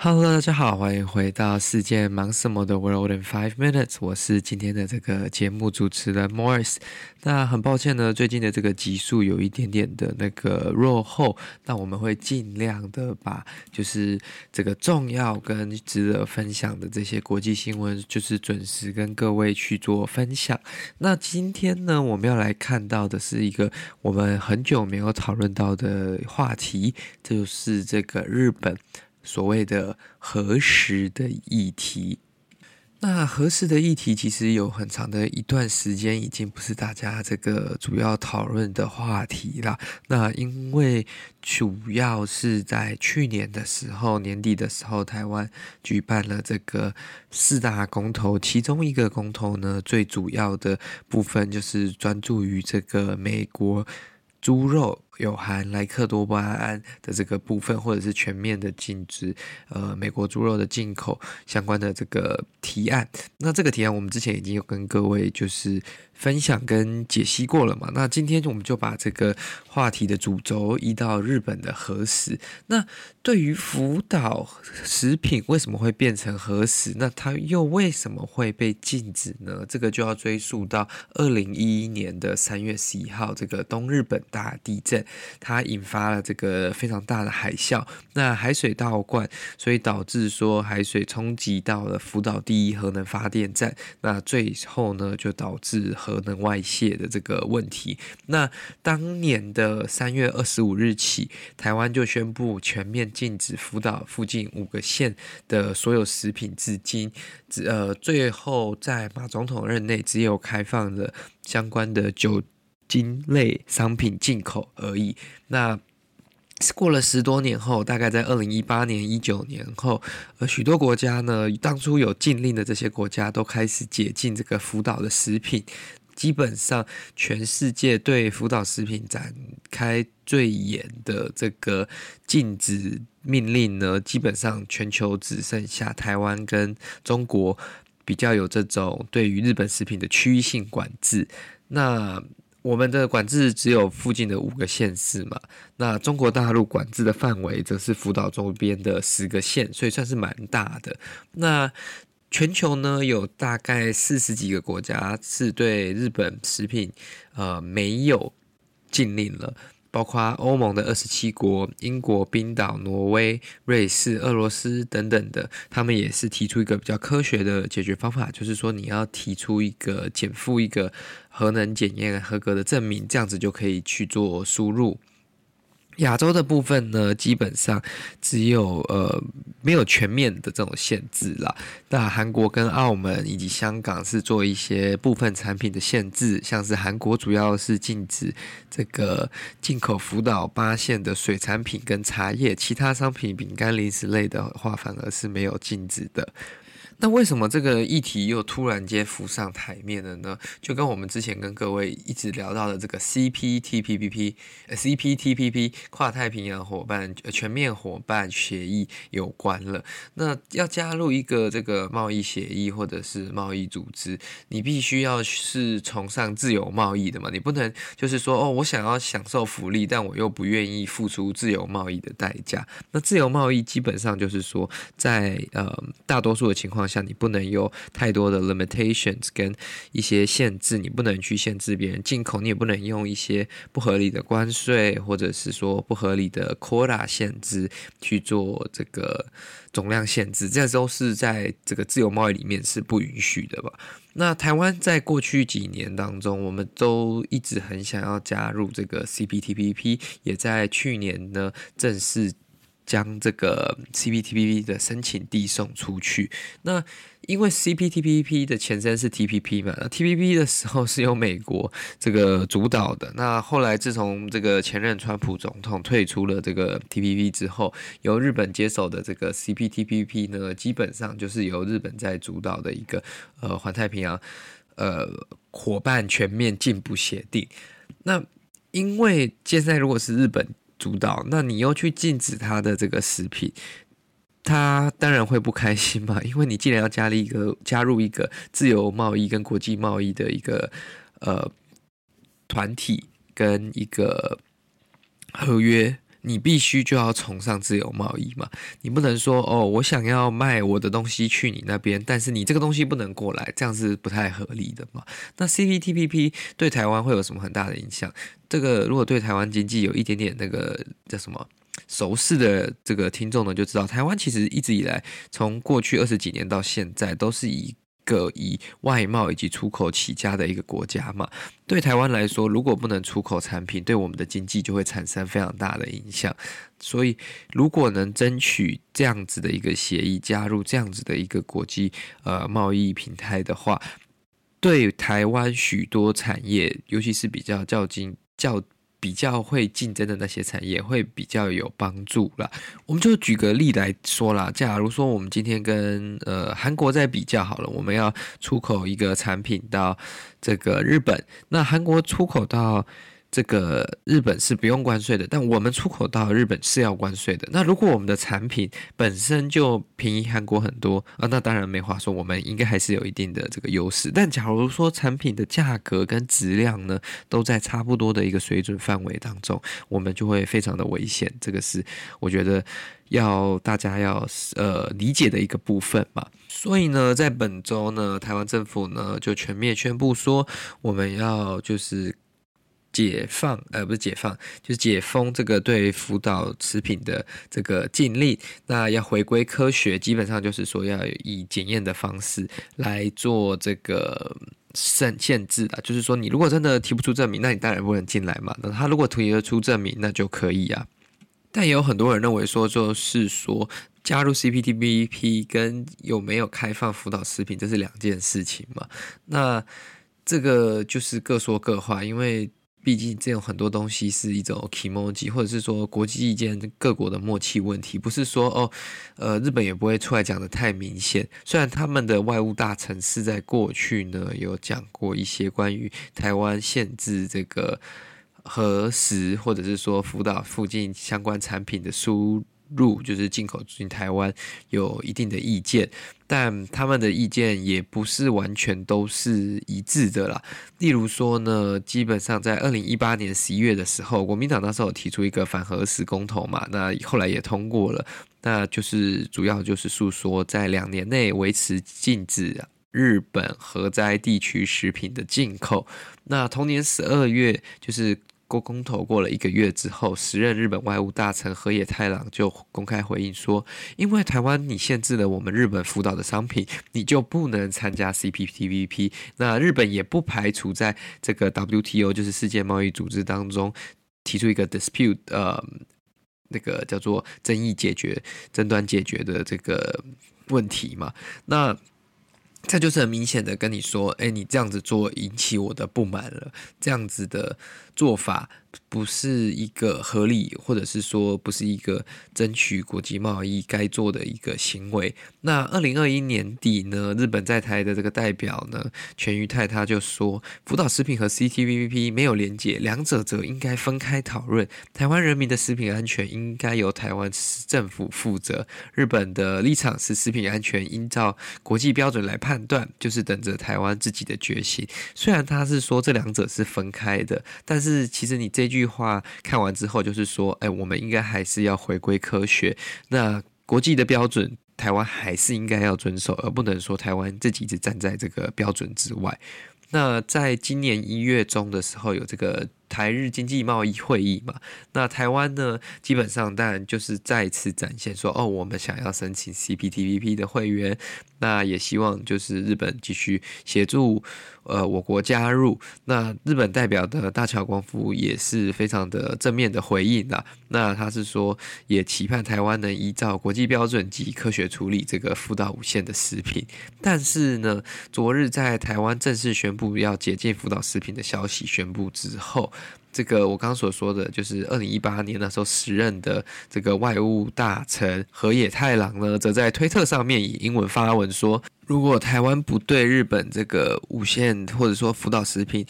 Hello，大家好，欢迎回到《世界忙什么的 World in Five Minutes》，我是今天的这个节目主持人 Morris。那很抱歉呢，最近的这个集数有一点点的那个落后，那我们会尽量的把就是这个重要跟值得分享的这些国际新闻，就是准时跟各位去做分享。那今天呢，我们要来看到的是一个我们很久没有讨论到的话题，就是这个日本。所谓的核实的议题，那核实的议题其实有很长的一段时间已经不是大家这个主要讨论的话题了。那因为主要是在去年的时候，年底的时候，台湾举办了这个四大公投，其中一个公投呢，最主要的部分就是专注于这个美国猪肉。有含莱克多巴胺的这个部分，或者是全面的禁止呃美国猪肉的进口相关的这个提案。那这个提案我们之前已经有跟各位就是分享跟解析过了嘛。那今天我们就把这个话题的主轴移到日本的核食。那对于福岛食品为什么会变成核食？那它又为什么会被禁止呢？这个就要追溯到二零一一年的三月十一号这个东日本大地震。它引发了这个非常大的海啸，那海水倒灌，所以导致说海水冲击到了福岛第一核能发电站，那最后呢就导致核能外泄的这个问题。那当年的三月二十五日起，台湾就宣布全面禁止福岛附近五个县的所有食品，至今，呃，最后在马总统任内只有开放了相关的酒。金类商品进口而已。那过了十多年后，大概在二零一八年、一九年后，呃，许多国家呢，当初有禁令的这些国家都开始解禁这个福岛的食品。基本上，全世界对福岛食品展开最严的这个禁止命令呢，基本上全球只剩下台湾跟中国比较有这种对于日本食品的区域性管制。那我们的管制只有附近的五个县市嘛，那中国大陆管制的范围则是福岛周边的十个县，所以算是蛮大的。那全球呢，有大概四十几个国家是对日本食品呃没有禁令了。包括欧盟的二十七国、英国、冰岛、挪威、瑞士、俄罗斯等等的，他们也是提出一个比较科学的解决方法，就是说你要提出一个减负一个核能检验合格的证明，这样子就可以去做输入。亚洲的部分呢，基本上只有呃没有全面的这种限制啦。那韩国跟澳门以及香港是做一些部分产品的限制，像是韩国主要是禁止这个进口福岛八县的水产品跟茶叶，其他商品、饼干、零食类的话，反而是没有禁止的。那为什么这个议题又突然间浮上台面了呢？就跟我们之前跟各位一直聊到的这个 CPTPP、CPTPP 跨太平洋伙伴全面伙伴协议有关了。那要加入一个这个贸易协议或者是贸易组织，你必须要是崇尚自由贸易的嘛，你不能就是说哦，我想要享受福利，但我又不愿意付出自由贸易的代价。那自由贸易基本上就是说，在呃大多数的情况。像你不能有太多的 limitations 跟一些限制，你不能去限制别人进口，你也不能用一些不合理的关税或者是说不合理的 quota 限制去做这个总量限制，这都是在这个自由贸易里面是不允许的吧？那台湾在过去几年当中，我们都一直很想要加入这个 CPTPP，也在去年呢正式。将这个 CPTPP 的申请递送出去。那因为 CPTPP 的前身是 TPP 嘛，那 TPP 的时候是由美国这个主导的。那后来自从这个前任川普总统退出了这个 TPP 之后，由日本接手的这个 CPTPP 呢，基本上就是由日本在主导的一个呃环太平洋呃伙伴全面进步协定。那因为现在如果是日本主导，那你又去禁止他的这个食品，他当然会不开心嘛。因为你既然要加了一个加入一个自由贸易跟国际贸易的一个呃团体跟一个合约。你必须就要崇尚自由贸易嘛，你不能说哦，我想要卖我的东西去你那边，但是你这个东西不能过来，这样是不太合理的嘛。那 CPTPP 对台湾会有什么很大的影响？这个如果对台湾经济有一点点那个叫什么熟悉的这个听众呢，就知道台湾其实一直以来从过去二十几年到现在都是以。个以外贸以及出口起家的一个国家嘛，对台湾来说，如果不能出口产品，对我们的经济就会产生非常大的影响。所以，如果能争取这样子的一个协议，加入这样子的一个国际呃贸易平台的话，对台湾许多产业，尤其是比较较经较。比较会竞争的那些产业会比较有帮助啦。我们就举个例来说啦，假如说我们今天跟呃韩国在比较好了，我们要出口一个产品到这个日本，那韩国出口到。这个日本是不用关税的，但我们出口到日本是要关税的。那如果我们的产品本身就便宜韩国很多啊，那当然没话说，我们应该还是有一定的这个优势。但假如说产品的价格跟质量呢，都在差不多的一个水准范围当中，我们就会非常的危险。这个是我觉得要大家要呃理解的一个部分嘛。所以呢，在本周呢，台湾政府呢就全面宣布说，我们要就是。解放，呃，不是解放，就是解封这个对福岛食品的这个禁令。那要回归科学，基本上就是说要以检验的方式来做这个限限制的。就是说，你如果真的提不出证明，那你当然不能进来嘛。那他如果提得出证明，那就可以啊。但也有很多人认为说，就是说加入 CPTPP 跟有没有开放福岛食品，这是两件事情嘛。那这个就是各说各话，因为。毕竟，这种很多东西是一种 kimoji，或者是说国际间各国的默契问题，不是说哦，呃，日本也不会出来讲的太明显。虽然他们的外务大臣是在过去呢有讲过一些关于台湾限制这个核实，或者是说福岛附近相关产品的输入，就是进口进台湾有一定的意见。但他们的意见也不是完全都是一致的啦。例如说呢，基本上在二零一八年十一月的时候，国民党那时候提出一个反核食公投嘛，那后来也通过了。那就是主要就是诉说在两年内维持禁止日本核灾地区食品的进口。那同年十二月就是。过公投过了一个月之后，时任日本外务大臣河野太郎就公开回应说：“因为台湾你限制了我们日本福岛的商品，你就不能参加 CPTPP。那日本也不排除在这个 WTO，就是世界贸易组织当中提出一个 dispute，呃，那个叫做争议解决、争端解决的这个问题嘛。那他就是很明显的跟你说，哎，你这样子做引起我的不满了，这样子的做法。”不是一个合理，或者是说不是一个争取国际贸易该做的一个行为。那二零二一年底呢，日本在台的这个代表呢，全裕泰他就说，福岛食品和 CTPP 没有连结，两者则应该分开讨论。台湾人民的食品安全应该由台湾政府负责。日本的立场是食品安全依照国际标准来判断，就是等着台湾自己的决心。虽然他是说这两者是分开的，但是其实你这句。话看完之后，就是说，哎，我们应该还是要回归科学。那国际的标准，台湾还是应该要遵守，而不能说台湾自己只站在这个标准之外。那在今年一月中的时候，有这个台日经济贸易会议嘛。那台湾呢，基本上当然就是再次展现说，哦，我们想要申请 CPTPP 的会员，那也希望就是日本继续协助呃我国加入。那日本代表的大桥光夫也是非常的正面的回应啦。那他是说，也期盼台湾能依照国际标准及科学处理这个福岛五县的食品。但是呢，昨日在台湾正式宣布要解禁福岛食品的消息宣布之后，这个我刚刚所说的就是二零一八年那时候时任的这个外务大臣河野太郎呢，则在推特上面以英文发文说，如果台湾不对日本这个五县或者说福岛食品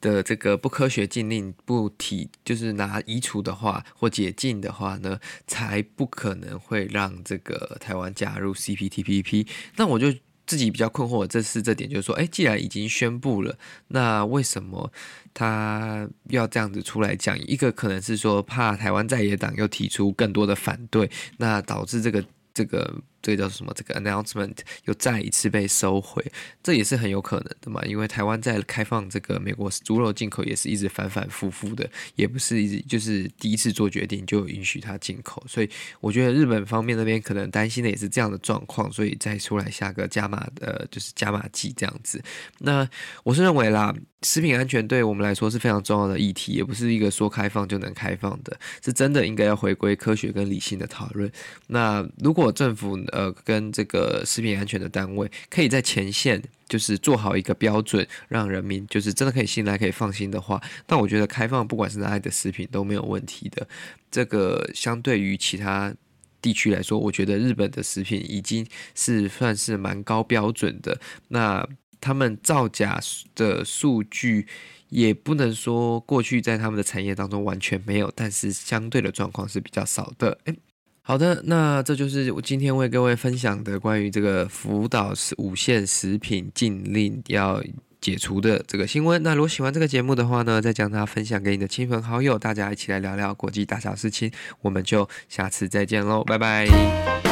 的这个不科学禁令不提，就是拿移除的话或解禁的话呢，才不可能会让这个台湾加入 CPTPP。那我就。自己比较困惑，这是这点，就是说，哎，既然已经宣布了，那为什么他要这样子出来讲？一个可能是说，怕台湾在野党又提出更多的反对，那导致这个这个。这个叫什么？这个 announcement 又再一次被收回，这也是很有可能的嘛。因为台湾在开放这个美国猪肉进口也是一直反反复复的，也不是一直就是第一次做决定就允许它进口。所以我觉得日本方面那边可能担心的也是这样的状况，所以再出来下个加码的，就是加码剂这样子。那我是认为啦，食品安全对我们来说是非常重要的议题，也不是一个说开放就能开放的，是真的应该要回归科学跟理性的讨论。那如果政府，呃，跟这个食品安全的单位可以在前线，就是做好一个标准，让人民就是真的可以信赖、可以放心的话，那我觉得开放不管是哪里的食品都没有问题的。这个相对于其他地区来说，我觉得日本的食品已经是算是蛮高标准的。那他们造假的数据也不能说过去在他们的产业当中完全没有，但是相对的状况是比较少的。诶好的，那这就是我今天为各位分享的关于这个福岛五线食品禁令要解除的这个新闻。那如果喜欢这个节目的话呢，再将它分享给你的亲朋好友，大家一起来聊聊国际大小事情。我们就下次再见喽，拜拜。